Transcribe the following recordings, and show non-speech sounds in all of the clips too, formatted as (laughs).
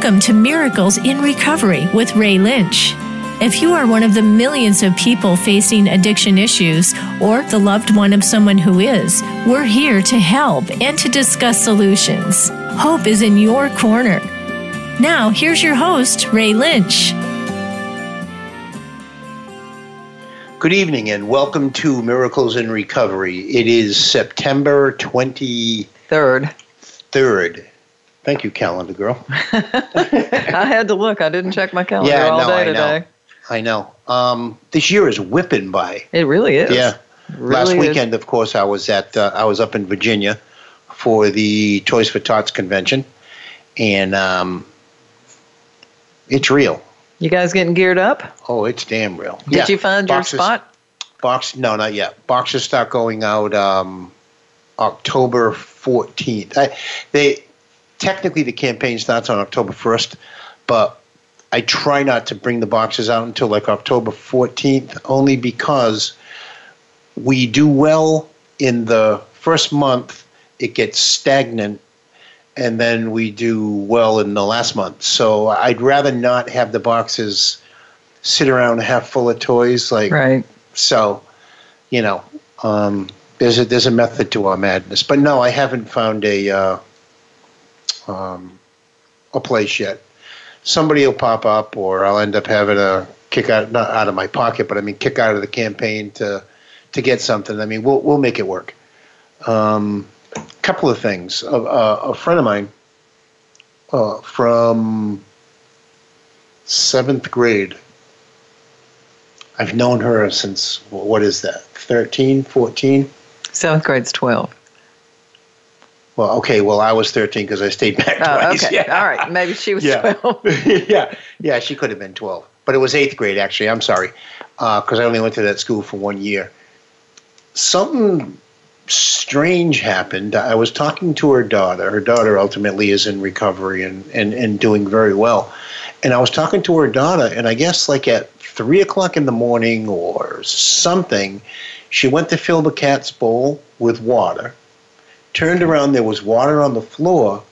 Welcome to Miracles in Recovery with Ray Lynch. If you are one of the millions of people facing addiction issues or the loved one of someone who is, we're here to help and to discuss solutions. Hope is in your corner. Now, here's your host, Ray Lynch. Good evening and welcome to Miracles in Recovery. It is September 23rd. Third. Thank you, calendar girl. (laughs) (laughs) I had to look. I didn't check my calendar Yeah, all no, day I know. today. I know. Um, this year is whipping by. It really is. Yeah. It Last really is. weekend, of course, I was at uh, I was up in Virginia for the Toys for Tots convention, and um, it's real. You guys getting geared up? Oh, it's damn real. Did Yeah. you find Boxes- your spot? Box? No, not yet. Boxes start going out um, October fourteenth. They technically the campaign starts on October first, but I try not to bring the boxes out until like October fourteenth, only because we do well in the first month. It gets stagnant. And then we do well in the last month. So I'd rather not have the boxes sit around half full of toys. Like Right. so, you know, um, there's a there's a method to our madness. But no, I haven't found a uh, um, a place yet. Somebody will pop up, or I'll end up having a kick out not out of my pocket, but I mean kick out of the campaign to to get something. I mean, we'll we'll make it work. Um, couple of things. A, a, a friend of mine uh, from seventh grade. I've known her since, what is that, 13, 14? Seventh grade's 12. Well, okay, well, I was 13 because I stayed back Oh, twice. okay. (laughs) Yeah. All right. Maybe she was Yeah. 12. (laughs) yeah, yeah, she could have been 12. But it was eighth grade, actually. I'm sorry, uh, because I only went to that school for one year. Something strange happened. I was talking to her daughter. Her daughter ultimately is in recovery and, and, and doing very well. And I was talking to her daughter, and I guess like at three o'clock in the morning or something, she went to fill the cat's bowl with water, turned around, there was water on the floor,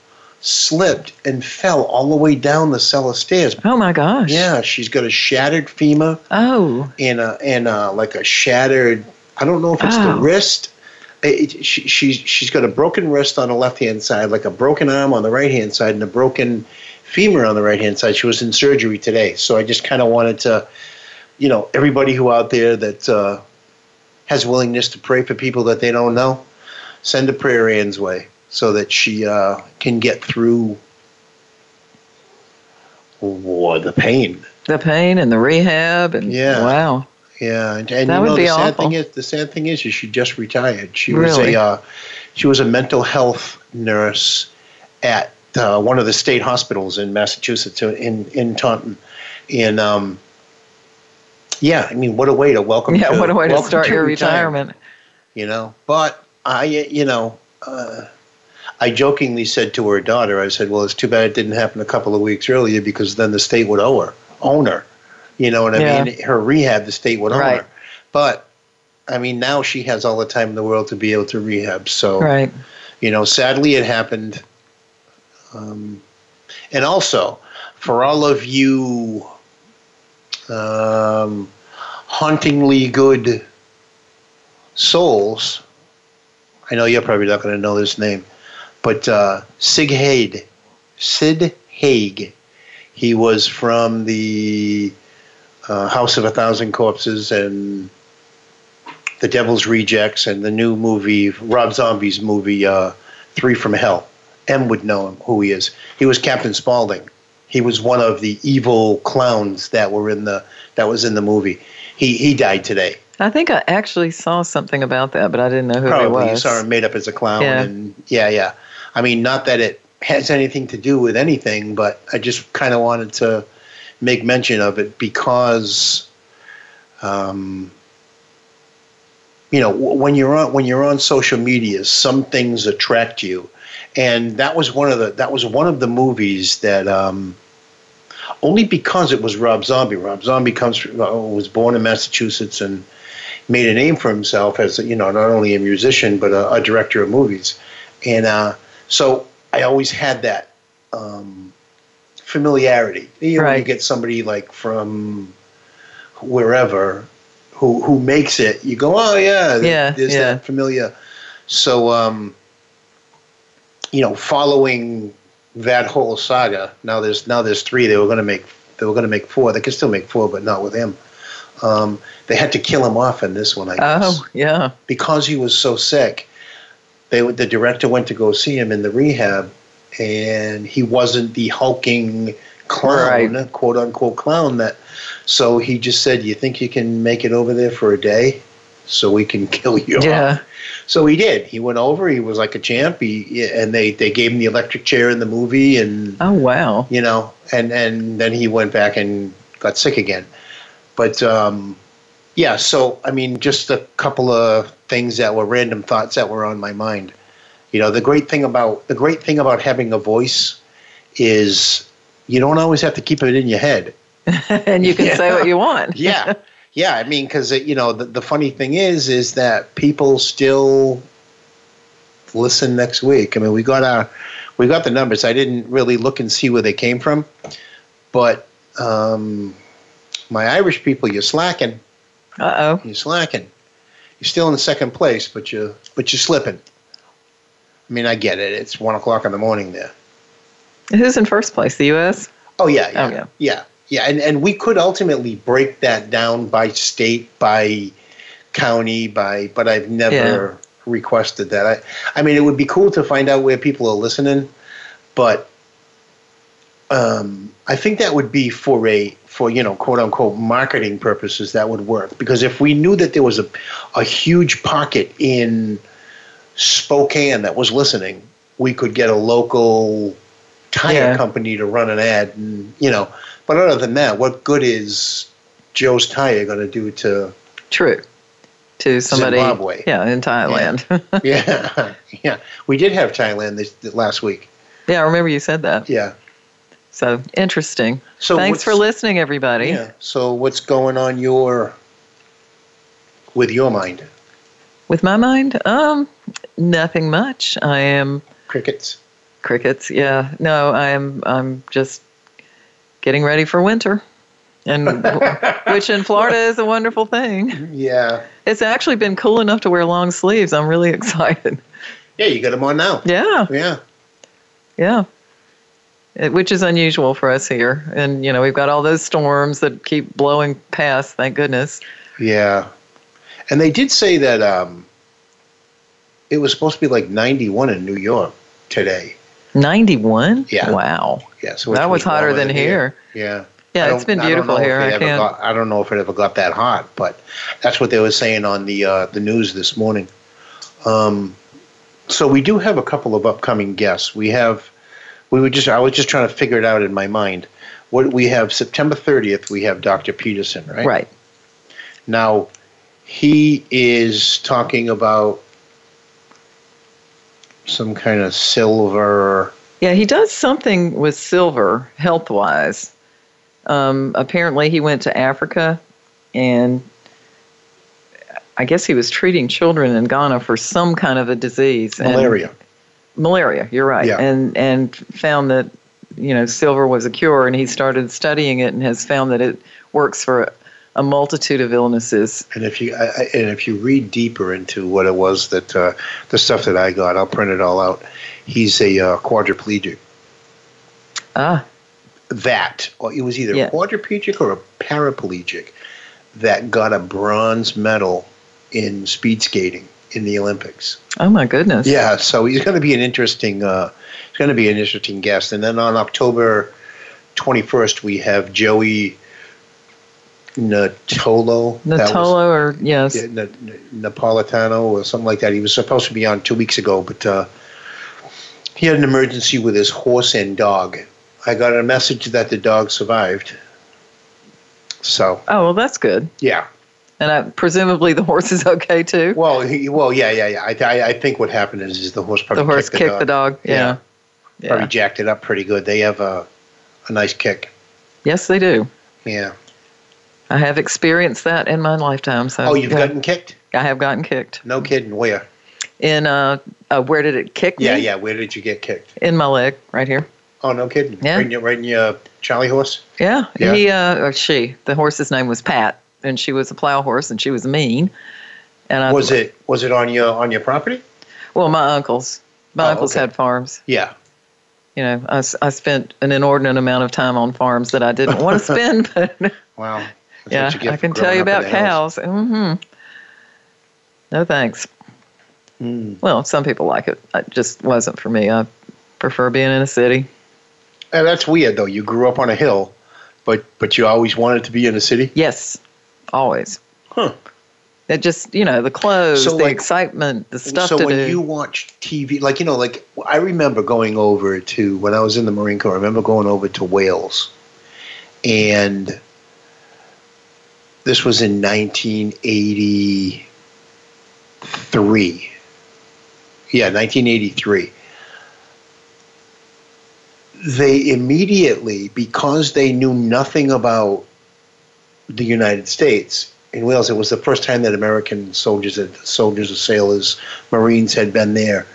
slipped, and fell all the way down the cellar stairs. Oh, my gosh. Yeah, she's got a shattered femur Oh. and a and a, like a shattered. I don't know if it's Ow. the wrist. It, she, she's she's got a broken wrist on the left hand side, like a broken arm on the right hand side, and a broken femur on the right hand side. She was in surgery today, so I just kind of wanted to, you know, everybody who out there that uh, has willingness to pray for people that they don't know, send a prayer Ann's way so that she uh, can get through. Or the pain. The pain and the rehab. and Yeah. Wow. Yeah, and, and That you would know be the sad awful. thing is the sad thing is, is she just retired. She was a uh, she was a mental health nurse at uh, one of the state hospitals in Massachusetts uh, in in Taunton, and um, yeah, I mean, what a way to welcome. Yeah. to, What a way to start your retirement. You know, but I, you know. Uh, I jokingly said to her daughter, I said, "Well, it's too bad it didn't happen a couple of weeks earlier because then the state would owe her, own her. You know what I Yeah. mean? Her rehab, the state would own Right. her. But I mean, now she has all the time in the world to be able to rehab. So Right. you know, sadly, it happened. Um, and also, for all of you um, hauntingly good souls, I know you're probably not going to know this name, but uh, Sig Haig, Sid Haig, he was from the uh, House of a Thousand Corpses and The Devil's Rejects and the new movie, Rob Zombie's movie, uh, Three from Hell. M would know him, who he is. He was Captain Spaulding. He was one of the evil clowns that were in the that was in the movie. He he died today. I think I actually saw something about that, but I didn't know who it was. Probably you saw him made up as a clown, Yeah. and yeah, yeah. I mean, not that it has anything to do with anything, but I just kind of wanted to make mention of it because, um, you know, when you're on when you're on social media, some things attract you, and that was one of the that was one of the movies that. Um, only because it was Rob Zombie. Rob Zombie comes from, uh, was born in Massachusetts and made a name for himself as you know not only a musician but a, a director of movies, and uh, so I always had that um, familiarity. You know, when you get somebody like from wherever who who makes it, you go, oh yeah, Yeah, there's yeah. that familiar. So, um, you know, following that whole saga, now there's now there's three. They were going to make they were going to make four. They could still make four, but not with him. Um, they had to kill him off in this one, I guess Oh, yeah. because he was so sick, they the director went to go see him in the rehab, and he wasn't the hulking clown, Right. quote unquote clown. That so he just said, "You think you can make it over there for a day, so we can (laughs) kill you?" Yeah. So he did. He went over. He was like a champ. He and they they gave him the electric chair in the movie, and Oh, wow. you know, and and then he went back and got sick again. But um, yeah, so I mean, just a couple of things that were random thoughts that were on my mind. You know, the great thing about the great thing about having a voice is you don't always have to keep it in your head. (laughs) and you can say what you want. (laughs) Yeah, yeah. I mean, because you know, the, the funny thing is, is that people still listen next week. I mean, we got our we got the numbers. I didn't really look and see where they came from, but um, my Irish people, you're slacking. Uh oh. You're slacking. You're still in second place, but you but you're slipping. I mean, I get it. It's one o'clock in the morning there. Who's in first place? The U.S.? Oh yeah, yeah, Oh, yeah. yeah, yeah. And and we could ultimately break that down by state, by county, by. But I've never requested that. I I mean, it would be cool to find out where people are listening, but um, I think that would be for a for you know quote unquote marketing purposes that would work because if we knew that there was a a huge pocket in Spokane that was listening, we could get a local tire Yeah. company to run an ad and you know but other than that what good is joe's tire going to do to True. To somebody. Zimbabwe. Yeah, in Thailand. Yeah. (laughs) yeah (laughs) yeah we did have thailand this, this last week yeah I remember you said that. yeah So interesting. so Thanks for listening, everybody. yeah so what's going on your with your mind With my mind, um, nothing much. I am crickets crickets. Yeah, no, I'm I'm just getting ready for winter, and (laughs) which in Florida is a wonderful thing. yeah It's actually been cool enough to wear long sleeves. I'm really (laughs) excited. yeah you got them on now Yeah, yeah yeah. Which is unusual for us here, and you know we've got all those storms that keep blowing past. Thank goodness. yeah and they did say that um it was supposed to be like 91 in new york today Ninety-one. Yeah. Wow. Yeah, so That was hotter than here. Yeah. Yeah, it's been beautiful here. I can't. got- I don't know if it ever got that hot, but that's what they were saying on the uh, the news this morning. Um, so we do have a couple of upcoming guests. We have, we were just I was just trying to figure it out in my mind. What we have September thirtieth, we have Dr. Peterson, right? Right. Now, he is talking about some kind of silver. Yeah, he does something with silver health wise. Um, apparently, he went to Africa and I guess he was treating children in Ghana for some kind of a disease. and- Malaria. you're right. Yeah. And, and found that, you know, silver was a cure. And he started studying it and has found that it works for a multitude of illnesses. And if you I, I- and if you read deeper into what it was that uh, the stuff that I got, I'll print it all out. He's a uh, quadriplegic. Ah, That or it was either Yeah. quadriplegic or a paraplegic that got a bronze medal in speed skating in the Olympics. oh my goodness. Yeah, so he's going to be an interesting. Uh, he's going to be an interesting guest. And then on October twenty first, we have Joey Natolo. Natolo or, yes. yeah, Na- Na- Napolitano or something like that. He was supposed to be on two weeks ago, but uh, he had an emergency with his horse and dog. I got a message that the dog survived. So Oh, well, that's good. yeah, And I, presumably the horse is okay too. well, he, well, yeah, yeah, yeah. I, I, I think what happened is, is the horse probably the horse kicked, kicked the dog. Yeah. Yeah. Probably jacked it up pretty good. They have a, a nice kick. Yes, they do. Yeah. I have experienced that in my lifetime. So Oh, you've yeah, gotten kicked? I have gotten kicked. No kidding. Where? In uh, uh where did it kick Yeah, me? yeah. Yeah, where did you get kicked? In my leg, right here. Oh no kidding! Yeah. Riding, your- riding your Charlie horse. Yeah, Yeah. he uh, or she. The horse's name was Pat, and she was a plow horse, and she was mean. And I Was it was it on your on your property? Well, my uncles. My Oh, uncles okay. had farms. Yeah. You know, I, I spent an inordinate amount of time on farms that I didn't want to (laughs) spend, but (laughs) Wow. That's yeah, what you get I can tell you about cows. hmm No thanks. Mm. Well, some people like it. It just wasn't for me. I prefer being in a city. And that's weird though. You grew up on a hill, but but you always wanted to be in a city. Yes, always. Huh. It just, you know, the clothes, So, the like- excitement, the stuff so to when do. you watch TV, like you know, like I remember going over to when I was in the Marine Corps. I remember going over to Wales, and this was in 1983. Yeah, 1983. They immediately, because they knew nothing about the United States in Wales, it was the first time that American soldiers, had, soldiers or sailors, Marines had been there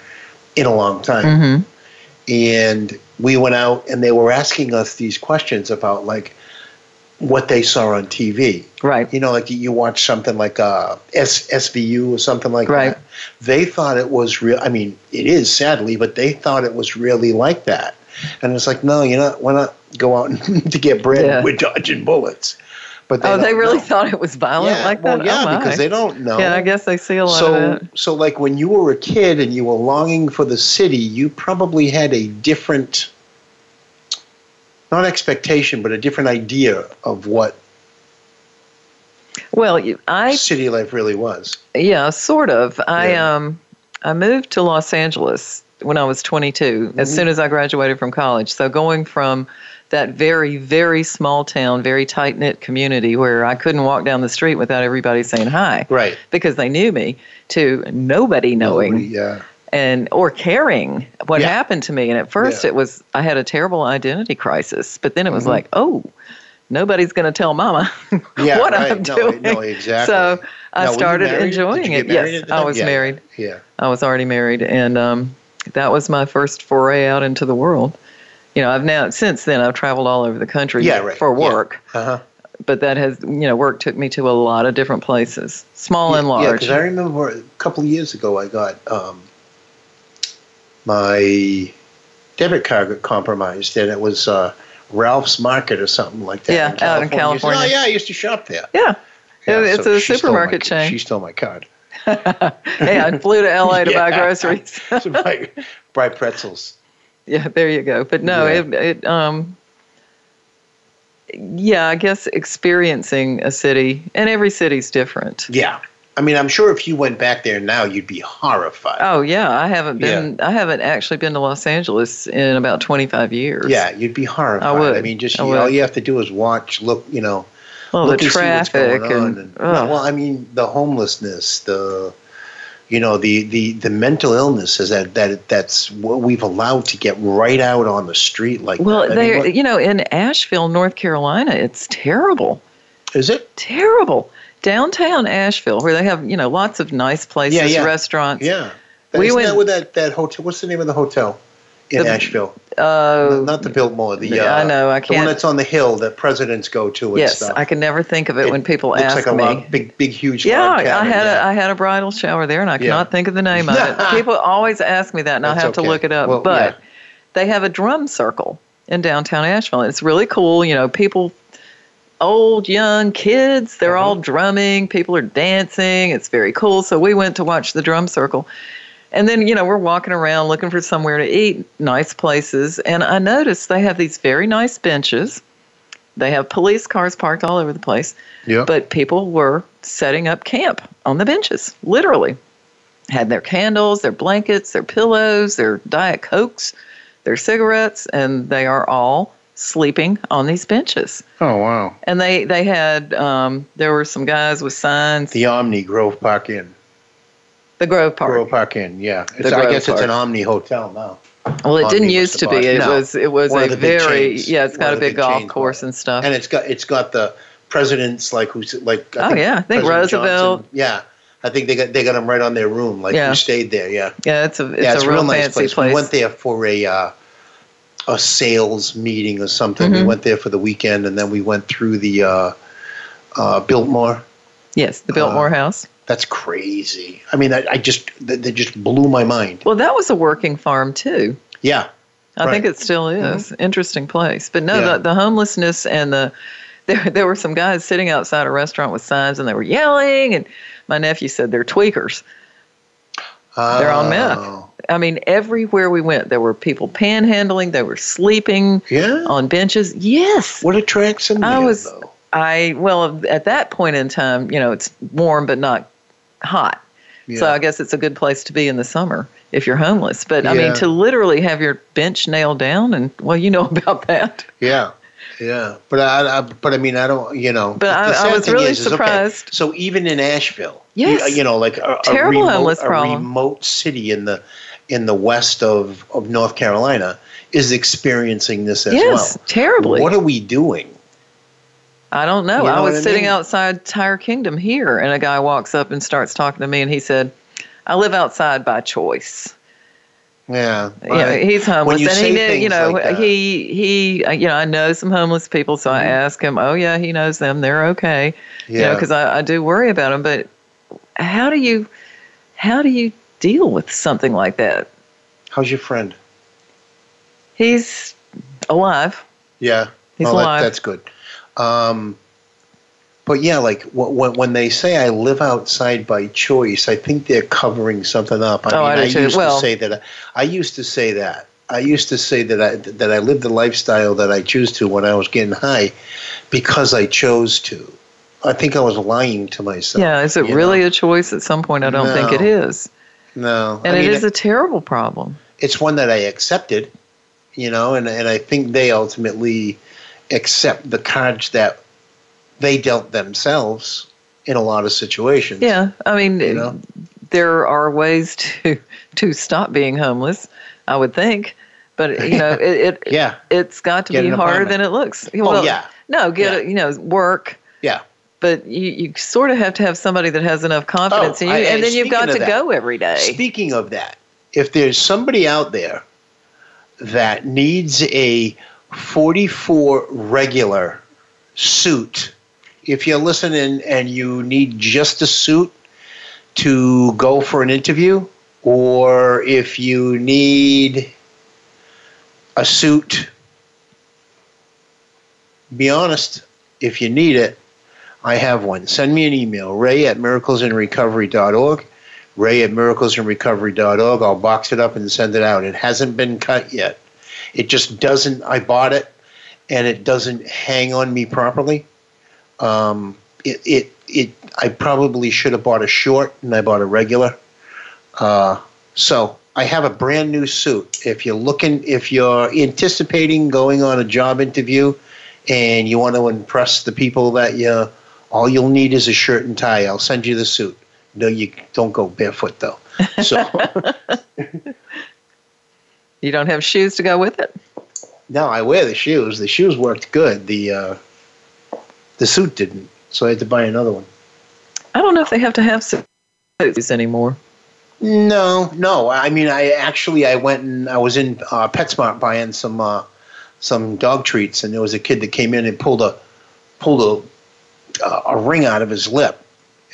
in a long time hmm and we went out and they were asking us these questions about like what they saw on TV. Right. You know, like you watch something like uh, S- SVU or something like Right. that. They thought it was real. I mean, it is sadly, but they thought it was really like that. And it's like, no, you're not. Why not go out (laughs) to get bread? Yeah. We're dodging bullets. But oh, they really know. thought it was violent yeah, like well, that? yeah, oh, because they don't know. Yeah, I guess they see a lot so of it. so like when you were a kid and you were longing for the city you probably had a different not expectation but a different idea of what Well, I city life really was Yeah, sort of. I um I moved to Los Angeles when I was 22, as Mhm. soon as I graduated from college. So going from that very very small town, very tight knit community where I couldn't walk down the street without everybody saying hi right because they knew me to nobody knowing yeah and or caring what Yeah. happened to me. And at first Yeah. it was I had a terrible identity crisis, but then it was Mhm. like, oh, nobody's going to tell mama (laughs) yeah what right. I'm no, doing. no exactly So I Now, were started enjoying it. Yes, I was Yeah, married. yeah I was already married, and um, that was my first foray out into the world. You know, I've now since then I've traveled all over the country Yeah, right. for Yeah. work, uh-huh but that has you know work took me to a lot of different places, small and large. yeah because i remember a couple of years ago i got um, my debit card got compromised and it was uh, ralph's market or something like that Yeah, out in You said, California. oh yeah i used to shop there yeah, Yeah, it's so a supermarket my- chain. She stole my card. (laughs) hey, I flew to LA to buy (laughs) groceries. (laughs) to buy, buy pretzels. Yeah, (laughs) there you go. But no, Yeah. it, it um yeah, I guess experiencing a city and every city's different. Yeah. I mean, I'm sure if you went back there now, you'd be horrified. Oh yeah, I haven't been. I haven't actually been to Los Angeles in about twenty five years. yeah, you'd be horrified. I would. I mean, just I you, would. all you have to do is watch, look, you know, Well, look the and traffic and, and- well, I mean, the homelessness, the you know, the the the mental illness is that that that's what we've allowed to get right out on the street like well, that. I mean, they you know in Asheville, North Carolina, it's terrible, is it? terrible. Downtown Asheville, where they have you know lots of nice places, Yeah, yeah. restaurants. Yeah. We Isn't went- that with that that hotel? What's the name of the hotel in The- Asheville? Uh, not the Biltmore. The yeah, uh, I know. I The one that's on the hill that presidents go to and Yes, stuff. I can never think of it, It when people Looks ask like a me. big, big, huge. Yeah, I had yeah. a I had a bridal shower there, and I Yeah. cannot think of the name of it. (laughs) People always ask me that, and I have to look it up. Well, but yeah. they have a drum circle in downtown Asheville. It's really cool. You know, people, old, young, kids, they're all Uh-huh. drumming. People are dancing. It's very cool. So we went to watch the drum circle. And then, you know, we're walking around looking for somewhere to eat, nice places. And I noticed they have these very nice benches. They have police cars parked all over the place Yep. but people were setting up camp on the benches, literally. Had their candles, their blankets, their pillows, their Diet Cokes, their cigarettes, and they are all sleeping on these benches. oh wow. And they, they had, um, there were some guys with signs, the, The Omni Grove Park Inn. Grove Park. Grove Park Inn. Yeah. It's, I Grove guess it's an Omni hotel now. well, it Omni didn't used to be. It No, was, it was one a the very, yeah, it's One got a big big golf course and stuff. And it's got it's got the presidents like who's like. Oh, yeah. I think President Roosevelt. Johnson. Yeah. I think they got they got them right on their room. Like Yeah. you stayed there. Yeah. yeah, it's a, it's yeah, a it's a real, real nice fancy place. place. We went there for a uh, a sales meeting or something. Mm-hmm. We went there for the weekend, and then we went through the uh, uh, Biltmore. Yes, the Biltmore Uh, House. That's crazy. I mean, I, I just that, that just blew my mind. Well, that was a working farm too. Yeah, I think it still is. Mm-hmm. Interesting place. But no, Yeah. the, the homelessness and the (laughs) there there were some guys sitting outside a restaurant with signs and they were yelling and my nephew said they're tweakers. They're on meth. Oh, I mean, everywhere we went, there were people panhandling. They were sleeping Yeah. on benches. Yes, What attracts them? I was- though? I well at that point in time, you know, it's warm but not hot. Yeah. So I guess it's a good place to be in the summer if you're homeless. But I Yeah. mean, to literally have your bench nailed down, and well, you know (laughs) about that. Yeah, yeah, but I, I, but I mean, I don't, you know. But I- I was really is, is, okay, surprised. so even in Asheville, Yes. you, you know, like a, a remote, homeless a remote city in the in the west of of North Carolina is experiencing this as yes, well. terribly. What are we doing? I don't know. You know I was I sitting outside Tire Kingdom here, and a guy walks up and starts talking to me, and he said, "I live outside by choice." Yeah, know, he's homeless, and he knew. You know, like he he. uh, You know, I know some homeless people, so I ask him. Oh yeah, he knows them. They're okay. You know, Yeah. because I, I do worry about them. But how do you how do you deal with something like that? How's your friend? He's alive. Yeah, He's well, that- alive. that's good. Um, but yeah, like when when they say I live outside by choice, I think they're covering something up. I Oh, I mean, do I, used Well- to say that. I used to say that. I used to say that I that I lived the lifestyle that I choose to when I was getting high, because I chose to. I think I was lying to myself. Yeah, is it really know? a choice? At some point, I don't think it is. No. No, and I mean, it is a terrible problem. it's one that I accepted, you know, and, and I think they ultimately accept the cards that they dealt themselves in a lot of situations. Yeah, I mean, You know? there are ways (laughs) to to stop being homeless. I would think, but you know, it, it (laughs) Yeah. it's got to Get be harder than it looks. Oh, yeah. no, get Yeah. it. You know, work. Yeah. But you, you sort of have to have somebody that has enough confidence Oh, in you, I- and and then you've got to that, go every day. Speaking of that, if there's somebody out there that needs a 44 regular suit, if you're listening and you need just a suit to go for an interview, or if you need a suit, be honest, if you need it, I have one. Send me an email, ray at miraclesinrecovery.org ray at miraclesinrecovery.org. I'll box it up and send it out. It hasn't been cut yet. It just doesn't, I bought it and it doesn't hang on me properly. Um, it, it, it, I probably should have bought a short and I bought a regular. Uh, so I have a brand new suit. If you're looking, if you're anticipating going on a job interview and you want to impress the people that you, all you'll need is a shirt and tie. I'll send you the suit. No, you don't go barefoot though. So (laughs) (laughs) You don't have shoes to go with it. no, I wear the shoes. The shoes worked good. The uh, the suit didn't, so I had to buy another one. I don't know if they have to have suits anymore. No, no. I mean, I actually I went and I was in uh, PetSmart buying some uh, some dog treats, and there was a kid that came in and pulled a pulled a uh, a ring out of his lip,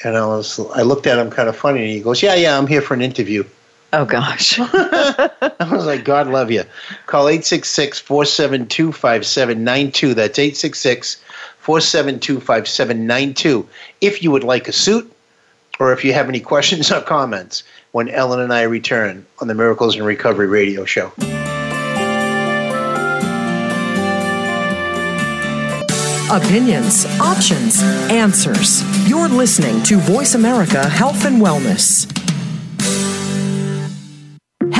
and I was I looked at him kind of funny, and he goes, "Yeah, yeah, I'm here for an interview." Oh gosh. (laughs) I was like, God love you. Call 866 472 5792. That's 866 472 5792. If you would like a suit or if you have any questions (laughs) or comments when Ellen and I return on the Miracles and Recovery radio show. Opinions, options, answers. You're listening to Voice America Health and Wellness.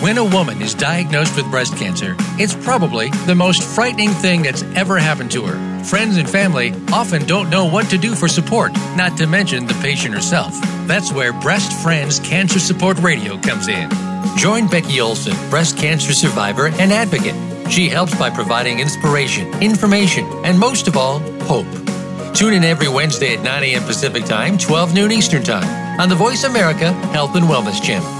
When a woman is diagnosed with breast cancer, it's probably the most frightening thing that's ever happened to her. Friends and family often don't know what to do for support, not to mention the patient herself. That's where Breast Friends Cancer Support Radio comes in. Join Becky Olson, breast cancer survivor and advocate. She helps by providing inspiration, information, and most of all, hope. Tune in every Wednesday at 9 a.m. Pacific Time, 12 noon Eastern Time on the Voice America Health and Wellness Channel.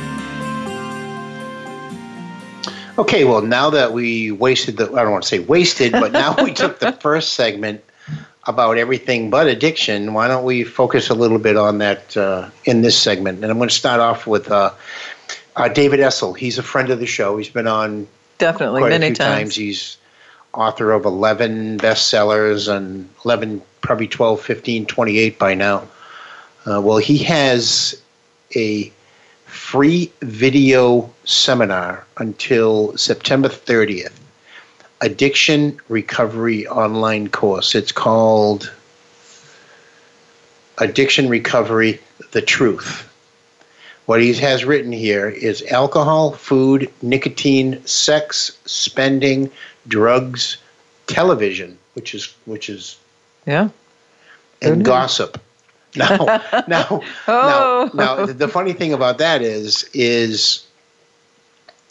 Okay, well, now that we wasted the, I don't want to say wasted, but now we took the (laughs) first segment about everything but addiction, why don't we focus a little bit on that uh, in this segment? And I'm going to start off with uh, uh, David Essel. He's a friend of the show. He's been on definitely many times. times. He's author of 11 bestsellers and 11, probably 12, 15, 28 by now. Uh, well, he has a free video seminar until September 30th addiction recovery online course. It's called Addiction Recovery The Truth. What he has written here is alcohol, food, nicotine, sex, spending, drugs, television, which is which is yeah, and gossip. (laughs) Now, now, oh. now, now, the funny thing about that is, is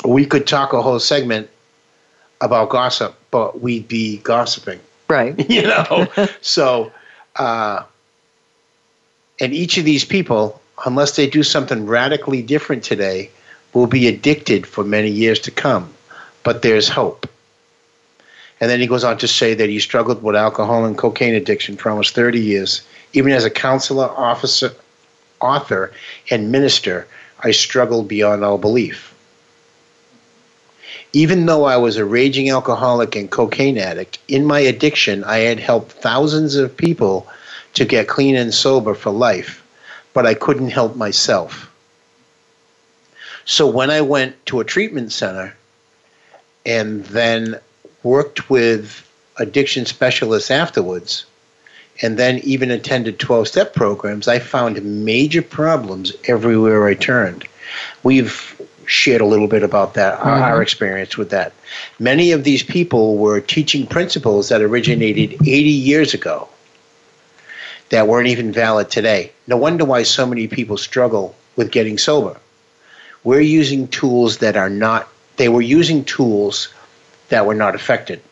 we could talk a whole segment about gossip, but we'd be gossiping. Right. (laughs) you know? so, uh, and each of these people, unless they do something radically different today, will be addicted for many years to come. But there's hope. And then he goes on to say that he struggled with alcohol and cocaine addiction for almost 30 years. Even as a counselor, officer, author, and minister, I struggled beyond all belief even though I was a raging alcoholic and cocaine addict, in my addiction, I had helped thousands of people to get clean and sober for life, but I couldn't help myself. So when I went to a treatment center and then worked with addiction specialists afterwards, and then even attended 12 step programs, I found major problems everywhere I turned. We've shared a little bit about that, mm-hmm. our experience with that. Many of these people were teaching principles that originated 80 years ago that weren't even valid today. No wonder why so many people struggle with getting sober. We're using tools that are not, they were using tools that were not affected,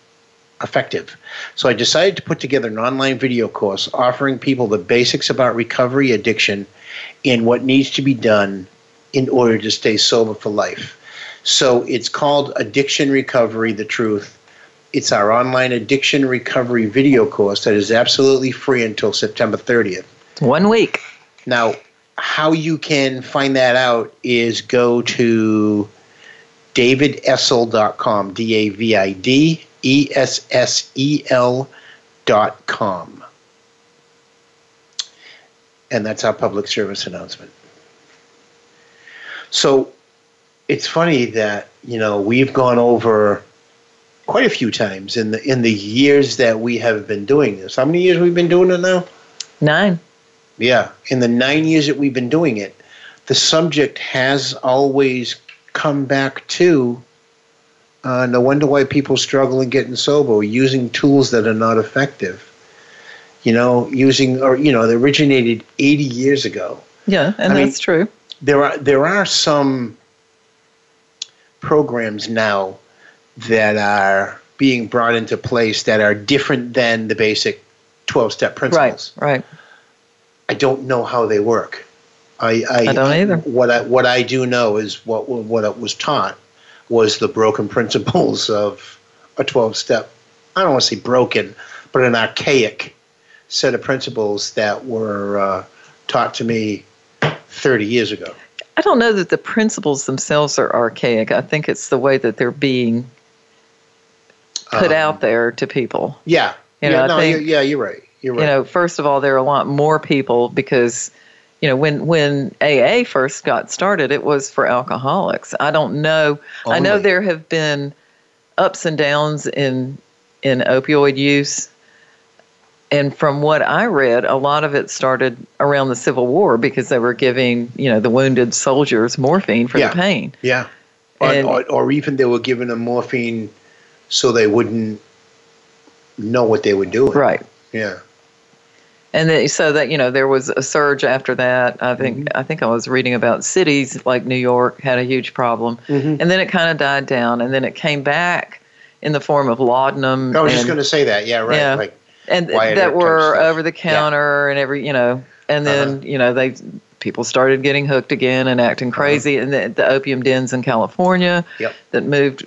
effective. So I decided to put together an online video course offering people the basics about recovery, addiction, and what needs to be done in order to stay sober for life. So it's called Addiction Recovery The Truth. It's our online addiction recovery video course that is absolutely free until September 30th. One week. Now, how you can find that out is go to davidessel.com, D A V I D E S S E com. And that's our public service announcement. So it's funny that you know we've gone over quite a few times in the in the years that we have been doing this. How many years we've been doing it now? Nine. Yeah, in the nine years that we've been doing it, the subject has always come back to. Uh, no wonder why people struggle in getting sober, using tools that are not effective. you know, using or you know, they originated 80 years ago. Yeah, and I mean- that's true. There are there are some programs now that are being brought into place that are different than the basic 12 step principles. Right, right. I don't know how they work. I, I, I don't either. What I what I do know is what what it was taught was the broken (laughs) principles of a twelve step. I don't want to say broken, but an archaic set of principles that were uh, taught to me thirty years ago. I don't know that the principles themselves are archaic. I think it's the way that they're being put Um, out there to people. Yeah, You yeah, know, I no, think- you're, yeah, you're right. You're right. You know, first of all, there are a lot more people because, you know, when when AA first got started, it was for alcoholics. I don't know. I know there have been ups and downs in in opioid use. And from what I read, a lot of it started around the Civil War because they were giving, you know, the wounded soldiers morphine for Yeah. the pain. yeah, or, and- or, or even they were giving them morphine so they wouldn't know what they were doing. Right. Yeah. And then, so that you know, there was a surge after that. I think Mm-hmm. I think I was reading about cities like New York had a huge problem, Mhm. and then it kind of died down, and then it came back in the form of laudanum. I was just going to say that. Yeah, right. Yeah. Like and Wyatt that were over the counter and every you know, and then Uh-huh. you know they people started getting hooked again and acting crazy, and the, the opium dens in California Yep. that moved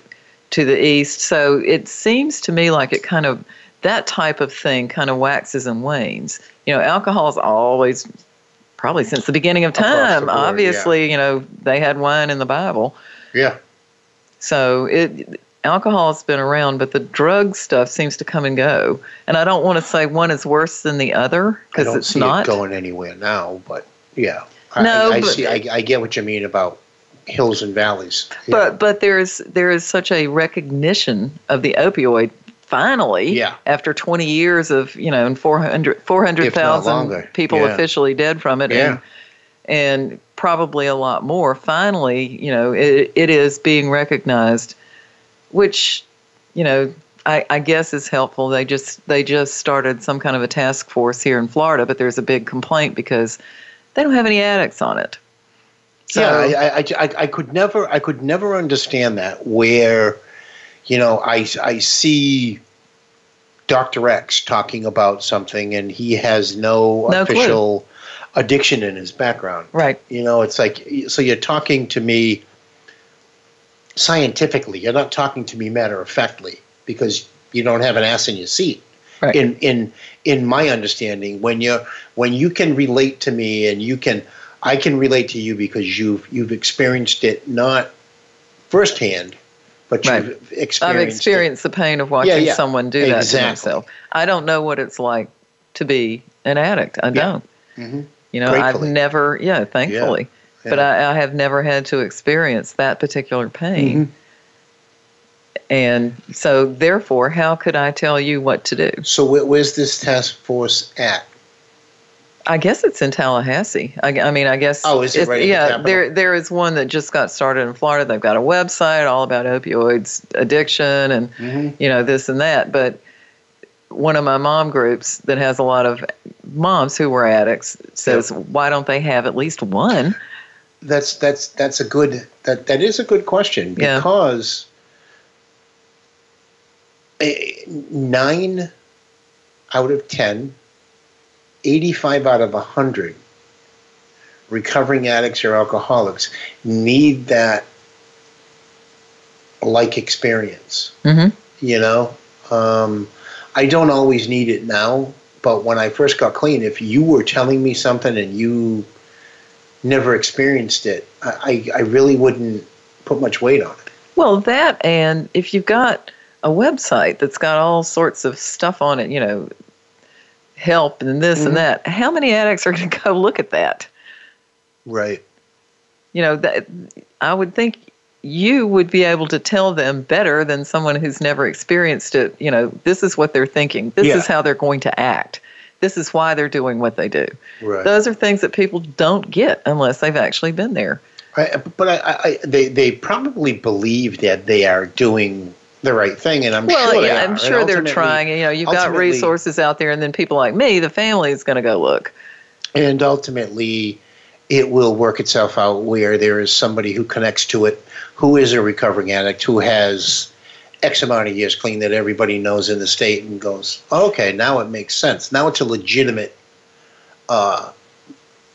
to the east. So it seems to me like it kind of that type of thing kind of waxes and wanes. You know, alcohol is always probably since the beginning of time. board, Obviously, you know, they had wine in the Bible. yeah. So it alcohol's been around, but the drug stuff seems to come and go. And I don't want to say one is worse than the other because it's not. it going anywhere now, but yeah. No, I, I but- see. I, I get what you mean about hills and valleys. Yeah. But but there is there is such a recognition of the opioid finally Yeah. after 20 years of you know and 400 400,000 longer. people Yeah. officially dead from it Yeah. and and probably a lot more finally you know it, it is being recognized which you know I, I guess is helpful they just they just started some kind of a task force here in Florida but there's a big complaint because they don't have any addicts on it so yeah, I, I, I, I could never, I could never understand that. Where, you know, I, I see Dr. X talking about something, and he has no, No clue. official addiction in his background. right You know, it's like so you're talking to me scientifically. You're not talking to me matter of factly because you don't have an ass in your seat. Right. In in in my understanding, when you when you can relate to me and you can, I can relate to you because you've you've experienced it not firsthand, but Right. you've experienced. I've it. experienced the pain of watching Yeah, yeah. someone do that to themselves. I don't know what it's like to be an addict. I don't. Mhm. You know, Gratefully. I've never, yeah, thankfully, but. I, I have never had to experience that particular pain. Mm-hmm. And so, therefore, how could I tell you what to do? So where, where's this task force at? I guess it's in Tallahassee. I, I mean, I guess. Oh, is it right the Yeah, capital? there there is one that just got started in Florida. They've got a website all about opioids addiction and Mm-hmm. you know this and that. But one of my mom groups that has a lot of moms who were addicts says, why don't they have at least one? That's that's that's a good that that is a good question because eh, nine out of 10, 85 out of 100 recovering addicts or alcoholics need that like experience. Mm-hmm. You know, um, I don't always need it now, but when I first got clean, if you were telling me something and you never experienced it, I, I I really wouldn't put much weight on it. Well, that and if you've got a website that's got all sorts of stuff on it, you know, help and this Mhm. and that, how many addicts are going (laughs) to go look at that? Right. You know, that I would think you would be able to tell them better than someone who's never experienced it. You know, this is what they're thinking. This Yeah. is how they're going to act. This is why they're doing what they do. Right. Those are things that people don't get unless they've actually been there. I, but I, I, they they probably believe that they are doing the right thing, and I'm well, sure yeah. I'm sure they're trying. You know, you've got resources out there, and then people like me, the family, is going to go look. and ultimately it will work itself out where there is somebody who connects to it who is a recovering addict who has x amount of years clean that everybody knows in the state and goes okay now it makes sense now it's a legitimate uh,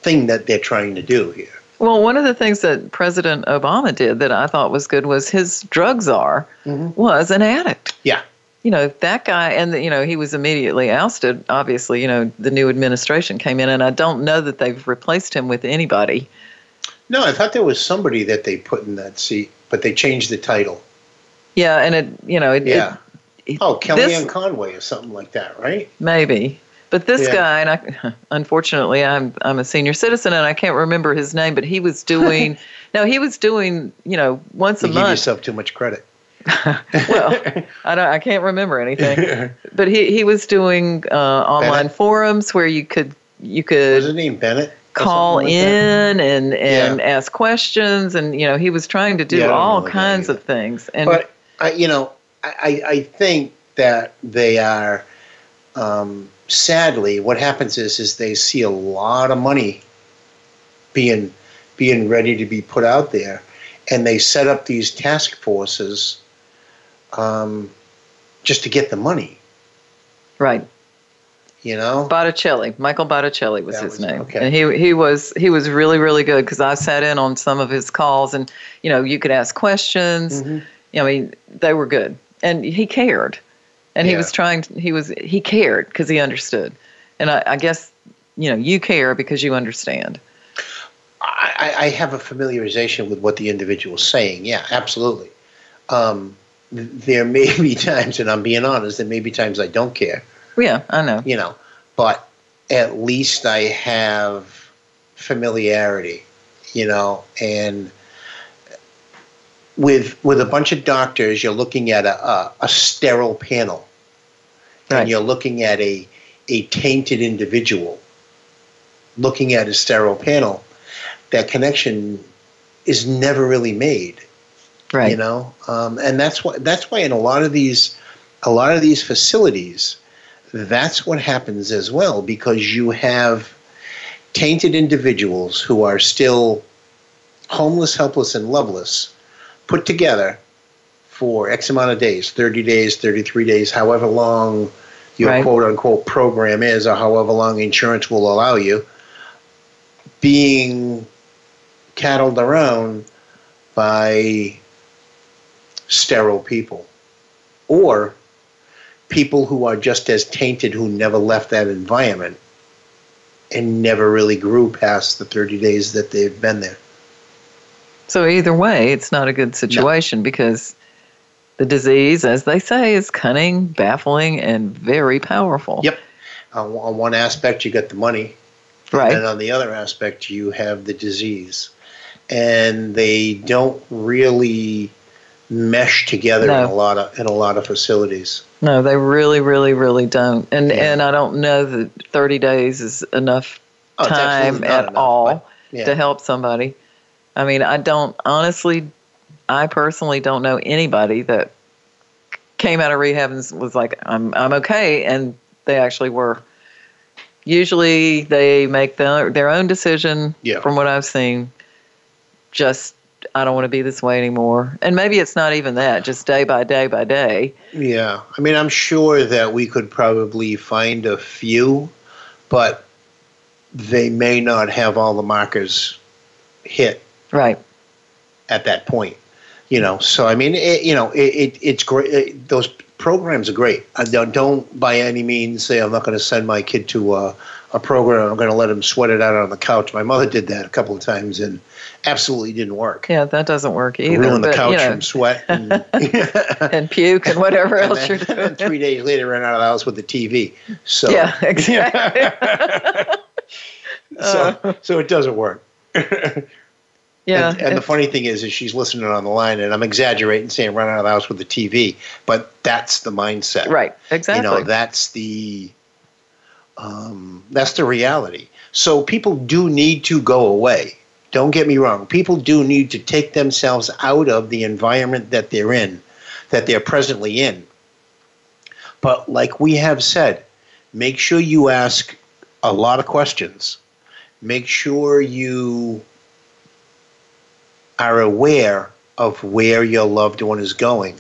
thing that they're trying to do here Well, one of the things that President Obama did that I thought was good was his drug czar mm-hmm. was an addict. yeah You know, that guy, and, you know, he was immediately ousted. Obviously, you know, the new administration came in, and I don't know that they've replaced him with anybody. no i thought there was somebody that they put in that seat but they changed the title Yeah, and it, you know, it, yeah it, oh kellyanne this- conway or something like that right maybe. But this Yeah. guy, and I, unfortunately, I'm I'm a senior citizen, and I can't remember his name. But he was doing, (laughs) no, he was doing, you know, once you a give month. yourself too much credit (laughs) well, I don't, I can't remember anything. (laughs) but he he was doing uh, online Bennett? forums where you could you could. was his name bennett call like that? in and and Yeah. ask questions, and you know he was trying to do Yeah, I don't know all kinds of things. And but I, you know, I, I I think that they are. Um, sadly, what happens is is they see a lot of money being being ready to be put out there, and they set up these task forces um, just to get the money. right, You know, Botticelli, Michael Botticelli was That his was- name, okay. and he he was he was really really good because I sat in on some of his calls, and you know you could ask questions. Mm-hmm. I mean, they were good, and he cared, and he was trying. To, he was he cared because he understood, and I, I guess you know you care because you understand. I, I- I have a familiarization with what the individual is saying. Yeah, absolutely. Um, there may (laughs) be times, and I'm being honest, there may be times I don't care. Yeah, I know. you know, but at least I have familiarity, you know, and with with a bunch of doctors, you're looking at a, a, a sterile panel, Right. and you're looking at a a tainted individual, looking at a sterile panel. That connection is never really made Right. you know um, and that's why that's why in a lot of these a lot of these facilities that's what happens as well because you have tainted individuals who are still homeless helpless and loveless put together for x amount of days 30 days 33 days however long your Right. quote unquote program is or however long insurance will allow you being cattled around by sterile people or people who are just as tainted who never left that environment and never really grew past the 30 days that they've been there. So either way, it's not a good situation because the disease, as they say, is cunning, baffling, and very powerful. Yep. On, on one aspect, you got the money, Right. and on the other aspect, you have the disease. And they don't really mesh together in a lot of in a lot of facilities. No, they really, really, really don't. And Yeah. and I don't know that 30 days is enough Oh, time at enough, all but, yeah. to help somebody. I mean, I don't honestly, I personally don't know anybody that came out of rehab and was like, "I'm I'm okay," and they actually were. Usually, they make their their own decision. Yeah. From what I've seen, just I don't want to be this way anymore. And maybe it's not even that. Just day by day by day. Yeah, I mean, I'm sure that we could probably find a few, but they may not have all the markers hit Right. at that point. You know, so I mean, it, you know, it, it it's great. It, those programs are great. I don't, don't by any means say I'm not going to send my kid to a, a program. I'm going to let him sweat it out on the couch. My mother did that a couple of times and absolutely didn't work. Yeah, that doesn't work either. Ruin the couch you know, from sweat. And, (laughs) (laughs) and puke and whatever and else then, you're doing. (laughs) three days later, ran out of the house with the TV. So Yeah, exactly. so uh. so it doesn't work. Yeah. and, and the funny thing is, is she's listening on the line, and I'm exaggerating, saying run out of the house with the TV, but that's the mindset, right. Exactly. You know, that's the um, that's the reality. So people do need to go away. Don't get me wrong. People do need to take themselves out of the environment that they're in that they're presently in. But like we have said, make sure you ask a lot of questions. Make sure you are aware of where your loved one is going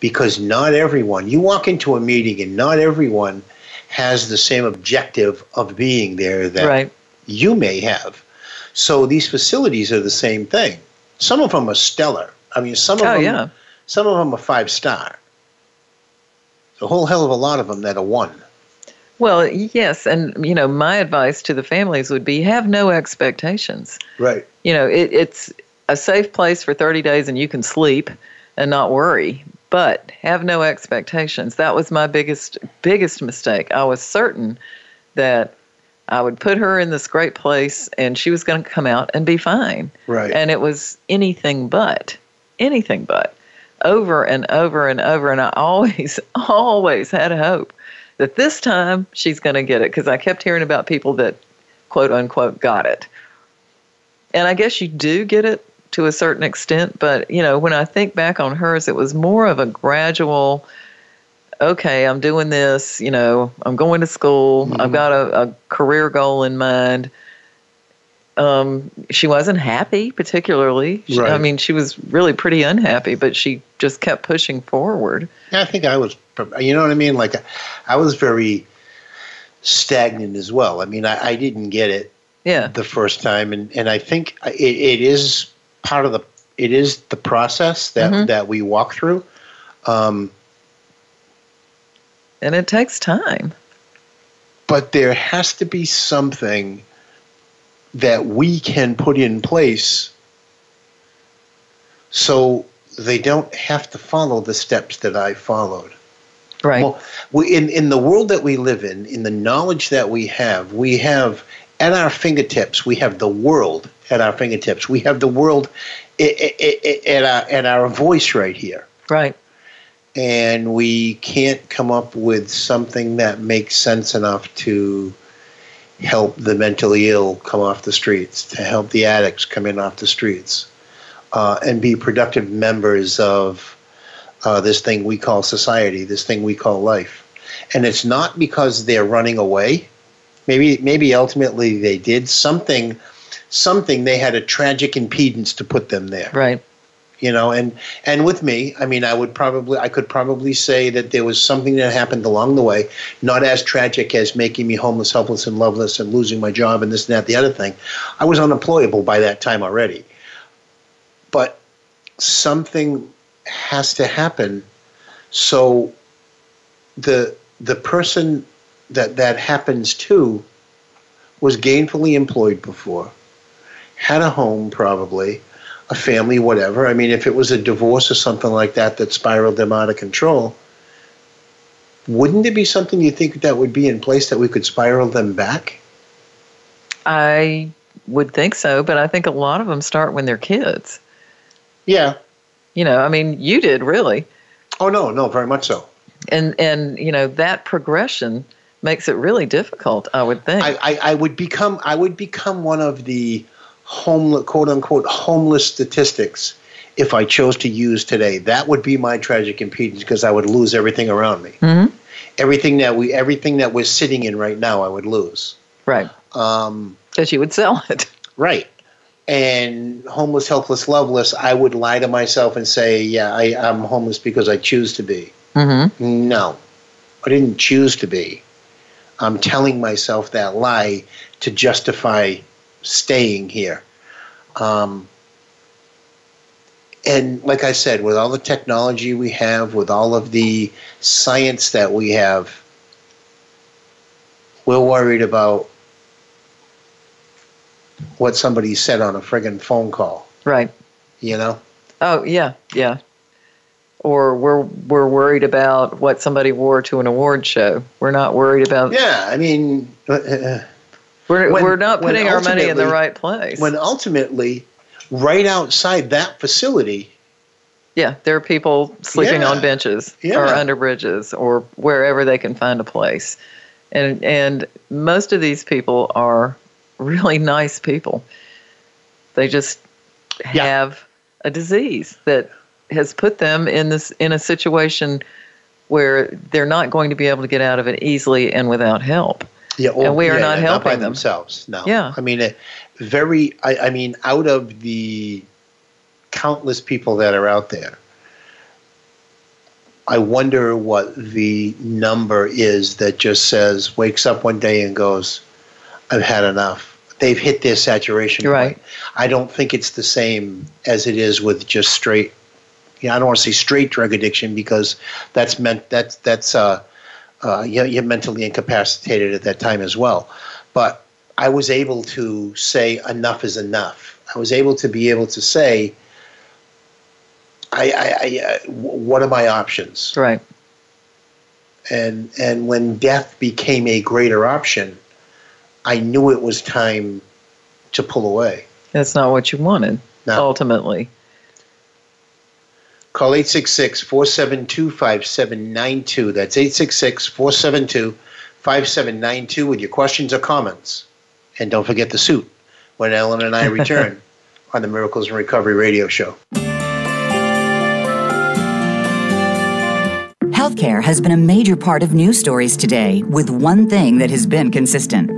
because not everyone, you walk into a meeting and not everyone has the same objective of being there that Right. you may have. So these facilities are the same thing. Some of them are stellar. I mean, some of Oh, them, yeah. some of them are five star. A whole hell of a lot of them that are one. Well, yes, and you know, my advice to the families would be have no expectations. Right. You know, it, it's a safe place for 30 days and you can sleep and not worry, but have no expectations. That was my biggest biggest mistake. I was certain that I would put her in this great place and she was going to come out and be fine. Right. And it was anything but, anything but, over and over and over. And I always, (laughs) always had hope that this time she's going to get it because I kept hearing about people that quote unquote got it. And I guess you do get it to a certain extent, but you know, when I think back on hers, it was more of a gradual. Okay, I'm doing this. You know, I'm going to school. I've got a, a career goal in mind um, she wasn't happy particularly. She- I mean, she was really pretty unhappy, but she just kept pushing forward. Yeah, I think I was, you know what I mean? Like, I was very stagnant as well. I mean, I, I didn't get it Yeah, the first time, and, and I think it, it is part of the it is the process that Mhm. that we walk through. Um, and it takes time. but there has to be something that we can put in place so they don't have to follow the steps that I followed. Right. Well, we, in, in the world that we live in, in the knowledge that we have, we have at our fingertips, we have the world at our fingertips. We have the world at our, at our voice right here. right. And we can't come up with something that makes sense enough to help the mentally ill come off the streets, to help the addicts come in off the streets, uh, and be productive members of uh, this thing we call society, this thing we call life. And it's not because they're running away. Maybe, maybe ultimately they did something. Something they had a tragic impedance to put them there Right. you know and and with me i mean i would probably i could probably say that there was something that happened along the way not as tragic as making me homeless helpless and loveless and losing my job and this and that the other thing i was unemployable by that time already but something has to happen so the the person that that happens to was gainfully employed before had a home probably a family, whatever. I mean, if it was a divorce or something like that that spiraled them out of control, wouldn't it be something you think that would be in place that we could spiral them back? I would think so, but I think a lot of them start when they're kids. Yeah. You know, I mean, you did really. Oh no, no, very much so. And and you know, that progression makes it really difficult, I would think. I, I, I would become I would become one of the homeless quote unquote homeless statistics if I chose to use today. That would be my tragic impedance because I would lose everything around me. Mhm. Everything that we everything that we're sitting in right now, I would lose. right. Um, Because you would sell it. (laughs) Right. And homeless, helpless, loveless, I would lie to myself and say, yeah, I, I'm homeless because I choose to be. Mm-hmm. No, I didn't choose to be. I'm telling myself that lie to justify staying here. Um, and like I said, with all the technology we have, with all of the science that we have, we're worried about what somebody said on a friggin' phone call, Right. you know? Oh yeah, yeah. Or we're we're worried about what somebody wore to an award show. We're not worried about. Yeah, I mean, uh, uh, We're When- we're not putting our money in the right place. when ultimately, right outside that facility, yeah, there are people sleeping Yeah. on benches Yeah. or under bridges or wherever they can find a place, and and most of these people are really nice people. They just Yeah. have a disease that has put them in this in a situation where they're not going to be able to get out of it easily and without help. Yeah, and we are yeah, not yeah, helping by them. themselves. No. Yeah. I mean, very. I, I mean, out of the countless people that are out there, I wonder what the number is that just says wakes up one day and goes, "I've had enough." They've hit their saturation You're point. right. I don't think it's the same as it is with just straight. You know, I don't want to say straight drug addiction because that's meant that's that's uh, uh, you're, you're mentally incapacitated at that time as well. But I was able to say enough is enough. I was able to be able to say, I, I, I uh, what are my options? Right. And and when death became a greater option, I knew it was time to pull away. That's not what you wanted, No. ultimately. Call 866 472 5792. That's 866 472 5792 with your questions or comments. And don't forget the suit when Ellen and I (laughs) return on the Miracles and Recovery radio show. Healthcare has been a major part of news stories today, with one thing that has been consistent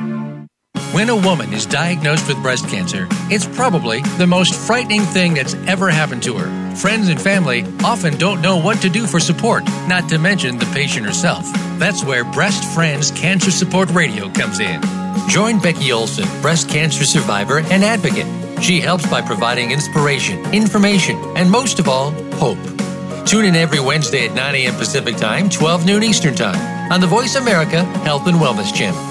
When a woman is diagnosed with breast cancer, it's probably the most frightening thing that's ever happened to her. Friends and family often don't know what to do for support, not to mention the patient herself. That's where Breast Friends Cancer Support Radio comes in. Join Becky Olson, breast cancer survivor and advocate. She helps by providing inspiration, information, and most of all, hope. Tune in every Wednesday at 9 a.m. Pacific Time, 12 noon Eastern Time on the Voice America Health and Wellness Channel.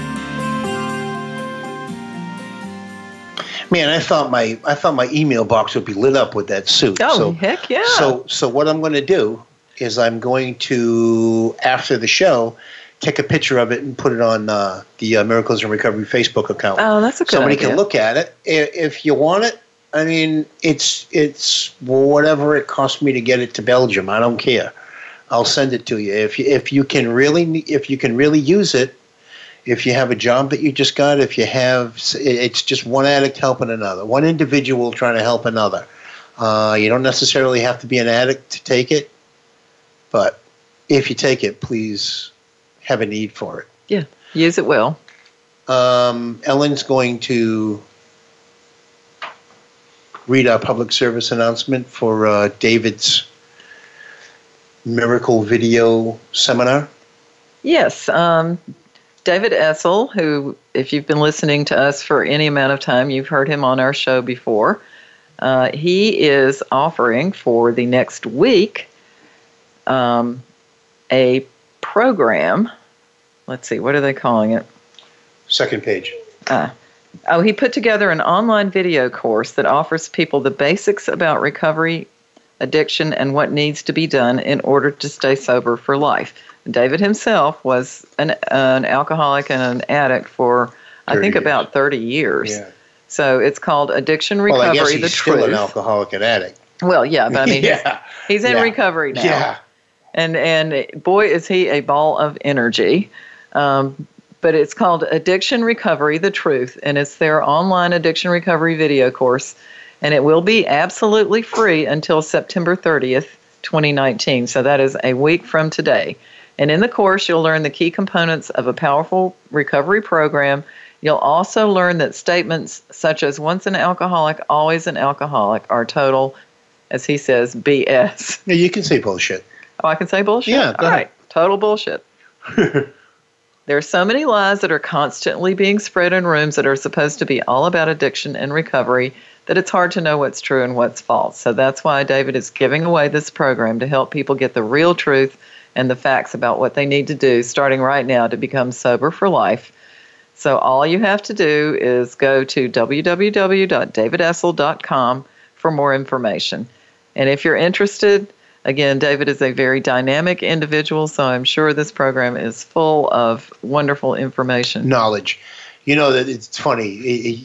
Man, I thought my I thought my email box would be lit up with that suit. Oh, so, heck yeah. So so what I'm going to do is I'm going to after the show take a picture of it and put it on uh, the uh, Miracles and Recovery Facebook account. Oh, that's a good Somebody idea. can look at it if you want it. I mean, it's it's whatever it costs me to get it to Belgium. I don't care. I'll send it to you if you if you can really if you can really use it. If you have a job that you just got, if you have, it's just one addict helping another, one individual trying to help another. Uh, you don't necessarily have to be an addict to take it, but if you take it, please have a need for it. Yeah, use it well. Um, Ellen's going to read our public service announcement for uh, David's miracle video seminar? Yes. Um, David Essel, who, if you've been listening to us for any amount of time, you've heard him on our show before. Uh, he is offering for the next week um, a program. Let's see, what are they calling it? Second page. Ah. Oh, he put together an online video course that offers people the basics about recovery, addiction, and what needs to be done in order to stay sober for life. David himself was an, an alcoholic and an addict for, I think, years. about 30 years. Yeah. So it's called Addiction Recovery. Well, I guess he's the still Truth. an alcoholic and addict. Well, yeah, but I mean, (laughs) yeah. he's, he's in Yeah. recovery now. Yeah. And, and boy, is he a ball of energy. Um, but it's called Addiction Recovery, the Truth, and it's their online addiction recovery video course. And it will be absolutely free until September 30th, 2019. So that is a week from today. And in the course, you'll learn the key components of a powerful recovery program. You'll also learn that statements such as once an alcoholic, always an alcoholic are total, as he says, BS. Yeah, you can say bullshit. Oh, I can say bullshit? Yeah, go All ahead. right. Total bullshit. (laughs) there are so many lies that are constantly being spread in rooms that are supposed to be all about addiction and recovery that it's hard to know what's true and what's false. So that's why David is giving away this program to help people get the real truth and the facts about what they need to do starting right now to become sober for life. So all you have to do is go to www.davidessel.com for more information. And if you're interested, again, David is a very dynamic individual, so I'm sure this program is full of wonderful information. Knowledge. You know that it's funny. it- it-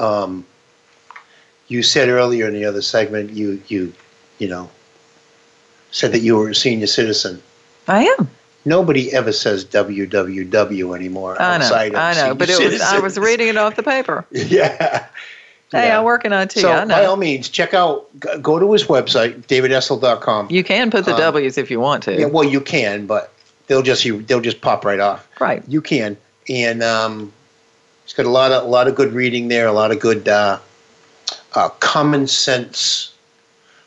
um, you said earlier in the other segment, you you you know said that you were a senior citizen. I am. Nobody ever says WWW anymore I know. outside of I know. But it was I was reading it off the paper. (laughs) Yeah. Hey, Yeah. I work in IT. So I by all means, check out. Go to his website, davidessel.com. You can put the Um, W's if you want to. Yeah, well, you can, but they'll just you, they'll just pop right off. right. You can, and um, it's got a lot of a lot of good reading there, a lot of good uh, uh, common sense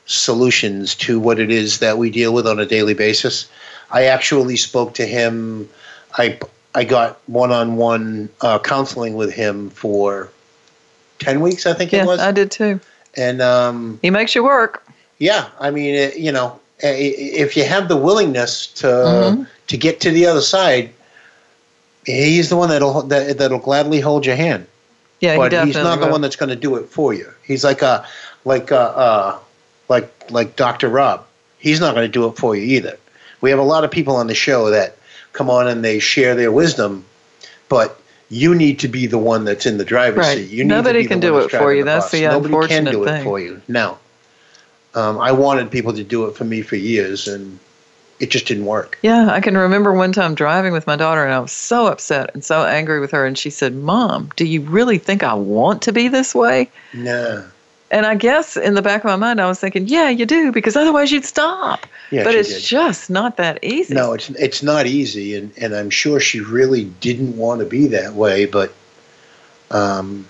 solutions to what it is that we deal with on a daily basis. I actually spoke to him. I I got one on one counseling with him for ten weeks, I think Yeah, it was, I did too. and um, He makes you work. yeah, I mean, it, you know, if you have the willingness to Mhm. to get to the other side, he's the one that'll that, that'll gladly hold your hand. Yeah, he but definitely he's not the will. one that's going to do it for you. He's like a like a, uh, like like Dr. Rob. He's not going to do it for you either. We have a lot of people on the show that come on and they share their wisdom, but you need to be the one that's in the driver's Right. seat. You need Nobody to be can do it for you. the That's bus. the Nobody can do thing. it for you. No. Um, I wanted people to do it for me for years, and it just didn't work. Yeah, I can remember one time driving with my daughter, and I was so upset and so angry with her. And she said, Mom, do you really think I want to be this way? Nah. And I guess in the back of my mind, I was thinking, Yeah, you do, because otherwise you'd stop. Yeah, but it's did. just not that easy. No, it's it's not easy, and, and I'm sure she really didn't want to be that way. But um,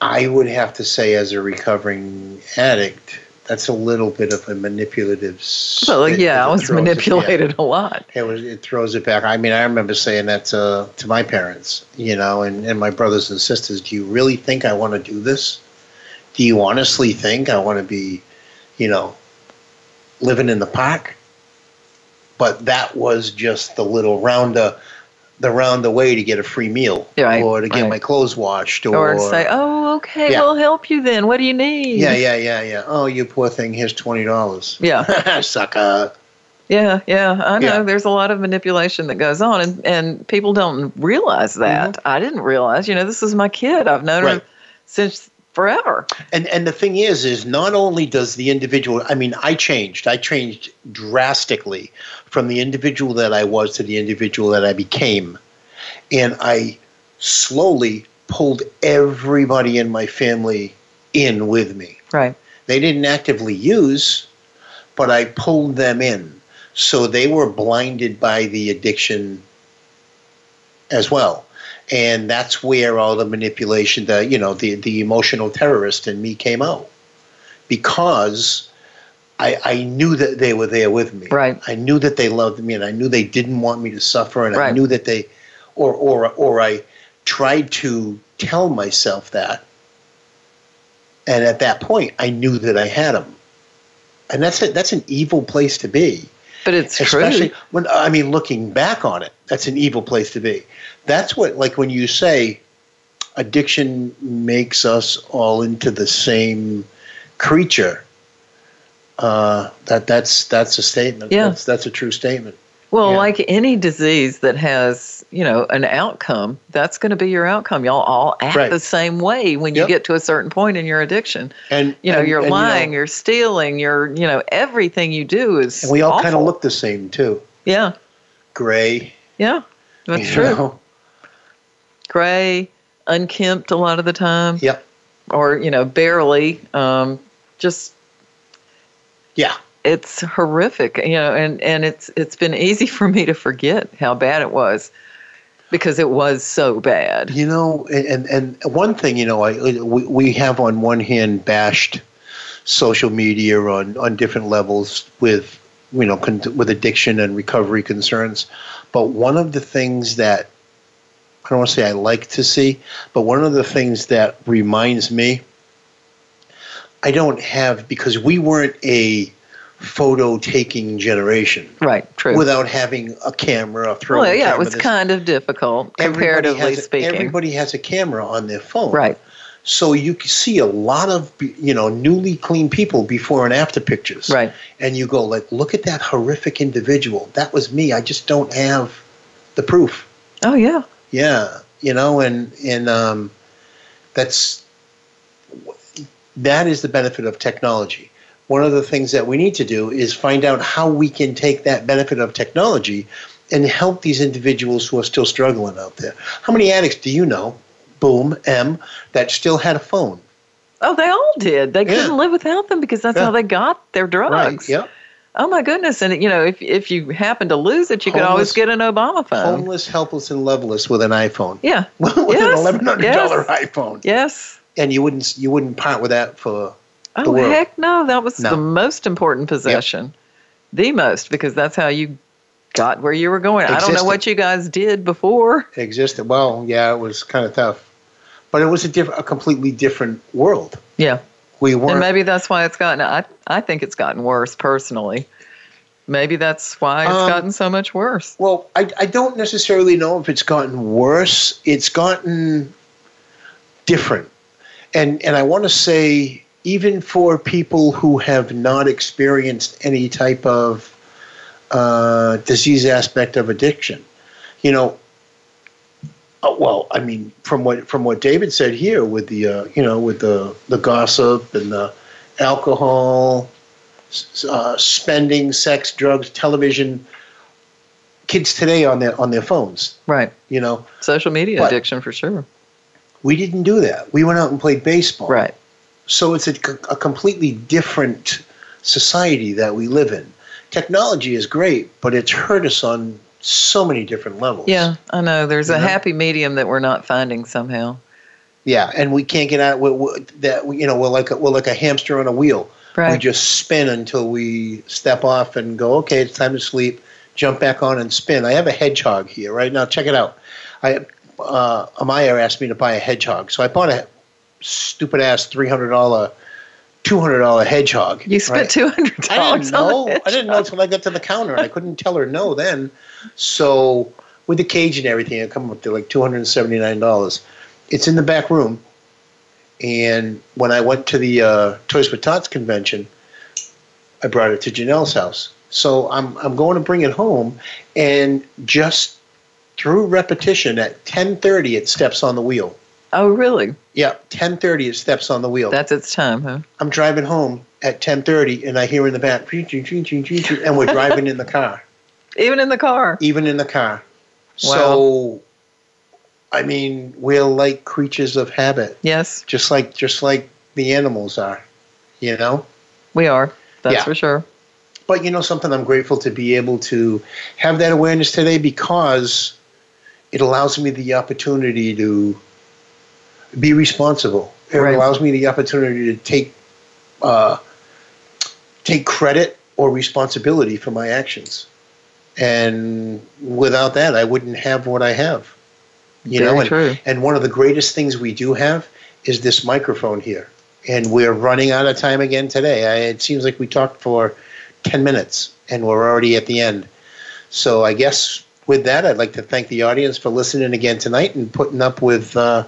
I would have to say, as a recovering addict, that's a little bit of a manipulative. Well, yeah, I was throws it- yeah. manipulated a lot. It was it throws it back. I mean, I remember saying that to to my parents, you know, and, and my brothers and sisters. Do you really think I want to do this? Do you honestly think I want to be, you know, living in the park? But that was just the little rounder, the rounder way to get a free meal, Yeah, right, or to get right. my clothes washed, or, Or say, Oh, okay, Yeah. we'll help you then. What do you need? yeah, yeah, yeah, yeah. Oh, you poor thing. Here's twenty dollars. Yeah. (laughs) sucker. Yeah, yeah, I know. Yeah. There's a lot of manipulation that goes on, and, and people don't realize that. I didn't realize. You know, this is my kid. I've known Mm-hmm. Right. her since forever. And and the thing is, is not only does the individual. I mean, I changed. I changed drastically from the individual that I was to the individual that I became, and I slowly pulled everybody in my family in with me. Right. They didn't actively use, but I pulled them in, so they were blinded by the addiction as well and that's where all the manipulation the you know the the emotional terrorist in me came out because I, I knew that they were there with me. Right. I knew that they loved me, and I knew they didn't want me to suffer, and I knew that they, or or or I tried to tell myself that. And at that point, I knew that I had them, and that's it. That's an evil place to be. But it's especially true. when I mean, looking back on it, that's an evil place to be. That's what, like, when you say addiction makes us all into the same creature. Uh, that that's that's a statement. Yeah. that's, that's a true statement. Well, Yeah. like any disease that has, you know, an outcome, that's going to be your outcome. Y'all all act Right. the same way when you get to a certain point in your addiction. And You know, and- you're and, you know, lying, you're stealing, you're, you know, everything you do is. and we all kind of look the same too. Yeah, Gray. yeah, that's you true. know? Gray, unkempt a lot of the time, Yep. or you know, barely. Um, just Yeah. it's horrific, you know, and and it's it's been easy (laughs) for me to forget how bad it was because it was so bad. You know, and and, one thing, you know, I we, we have on one hand bashed social media on on different levels with you know con- with addiction and recovery concerns, but one of the things that I don't want to say I like to see, but one of the things that reminds me, I don't have because we weren't a photo taking generation Right, true. without having a camera. Throw well, yeah, it was kind of difficult Everybody comparatively has a- speaking. Everybody has a camera on their phone. Right. So you see a lot of you know newly clean people before and after pictures. Right. And you go like, look at that horrific individual. That was me. I just don't have the proof. Oh yeah. Yeah. You know, and and um, that's that is the benefit of technology. One of the things that we need to do is find out how we can take that benefit of technology and help these individuals who are still struggling out there. How many addicts do you know? Boom, M, that still had a phone. Oh, they all did. They Yeah. couldn't live without them because that's Yeah. how they got their drugs. right. Yep. Oh my goodness! And you know, if if you happen to lose it, you could always get an Obama phone. Homeless, helpless, and loveless with an iPhone. Yeah. (laughs) with an eleven hundred dollar Yes. iPhone. Yes. And you wouldn't you wouldn't part with that for Oh the world. heck no! That was No. the most important possession, the most because that's how you got where you were going. I don't know what you guys did before. existed. Well, yeah, it was kind of tough, but it was a different, a completely different world. Yeah. We weren't. And maybe that's why it's gotten. I I think it's gotten worse personally. Maybe that's why it's Um, gotten so much worse. well, I, I don't necessarily know if it's gotten worse. It's gotten different, and and I want to say even for people who have not experienced any type of uh, disease aspect of addiction, you know. Uh, well, I mean, from what from what David said here, with the uh, you know with the the gossip and the alcohol, uh, spending, sex, drugs, television, kids today on their on their phones. Right. You know, Social media But- addiction for sure. we didn't do that. We went out and played baseball. Right. So it's a, a completely different society that we live in. Technology is great, but it's hurt us on so many different levels. Yeah, I know. There's You a know? happy medium that we're not finding somehow. Yeah, and we can't get out. we we that you know, we're like a, we're like a hamster on a wheel. We just spin until we step off and go. Okay, it's time to sleep. Jump back on and spin. I have a hedgehog here right now. Check it out. I uh, Amaya asked me to buy a hedgehog, so I bought a stupid ass three hundred dollar, two hundred dollar hedgehog. You spent right? two hundred I didn't know. I didn't know until I got to the counter, and I couldn't tell her no then. So with the cage and everything, it come up to like two hundred and seventy nine dollars. It's in the back room, and when I went to the uh, Toys for Tots convention, I brought it to Janelle's house. So I'm I'm going to bring it home, and just through repetition, at ten thirty, it steps on the wheel. Oh, really? Yeah, ten thirty, it steps on the wheel. That's its time, huh? I'm driving home at 10:30 and I hear in the back and we're driving in the car, (laughs) Even in the car. even in the car. So I mean, we're like creatures of habit, Yes, just like just like the animals are, you know? we are. That's Yeah. for sure. But you know something I'm grateful to be able to have that awareness today because it allows me the opportunity to be responsible. It Right. allows me the opportunity to take uh, take credit or responsibility for my actions. And without that, I wouldn't have what I have. You Very know, and, true. and one of the greatest things we do have is this microphone here. And we're running out of time again today. I, it seems like we talked for 10 minutes and we're already at the end. So I guess with that, I'd like to thank the audience for listening again tonight and putting up with uh,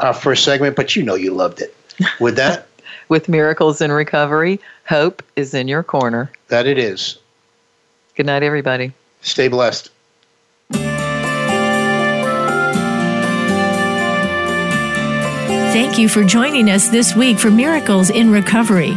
Uh, our first segment, but you know you loved it. With that, (laughs) With Miracles in Recovery, hope is in your corner. that it is. Good night, everybody. Stay blessed. Thank you for joining us this week for Miracles in Recovery.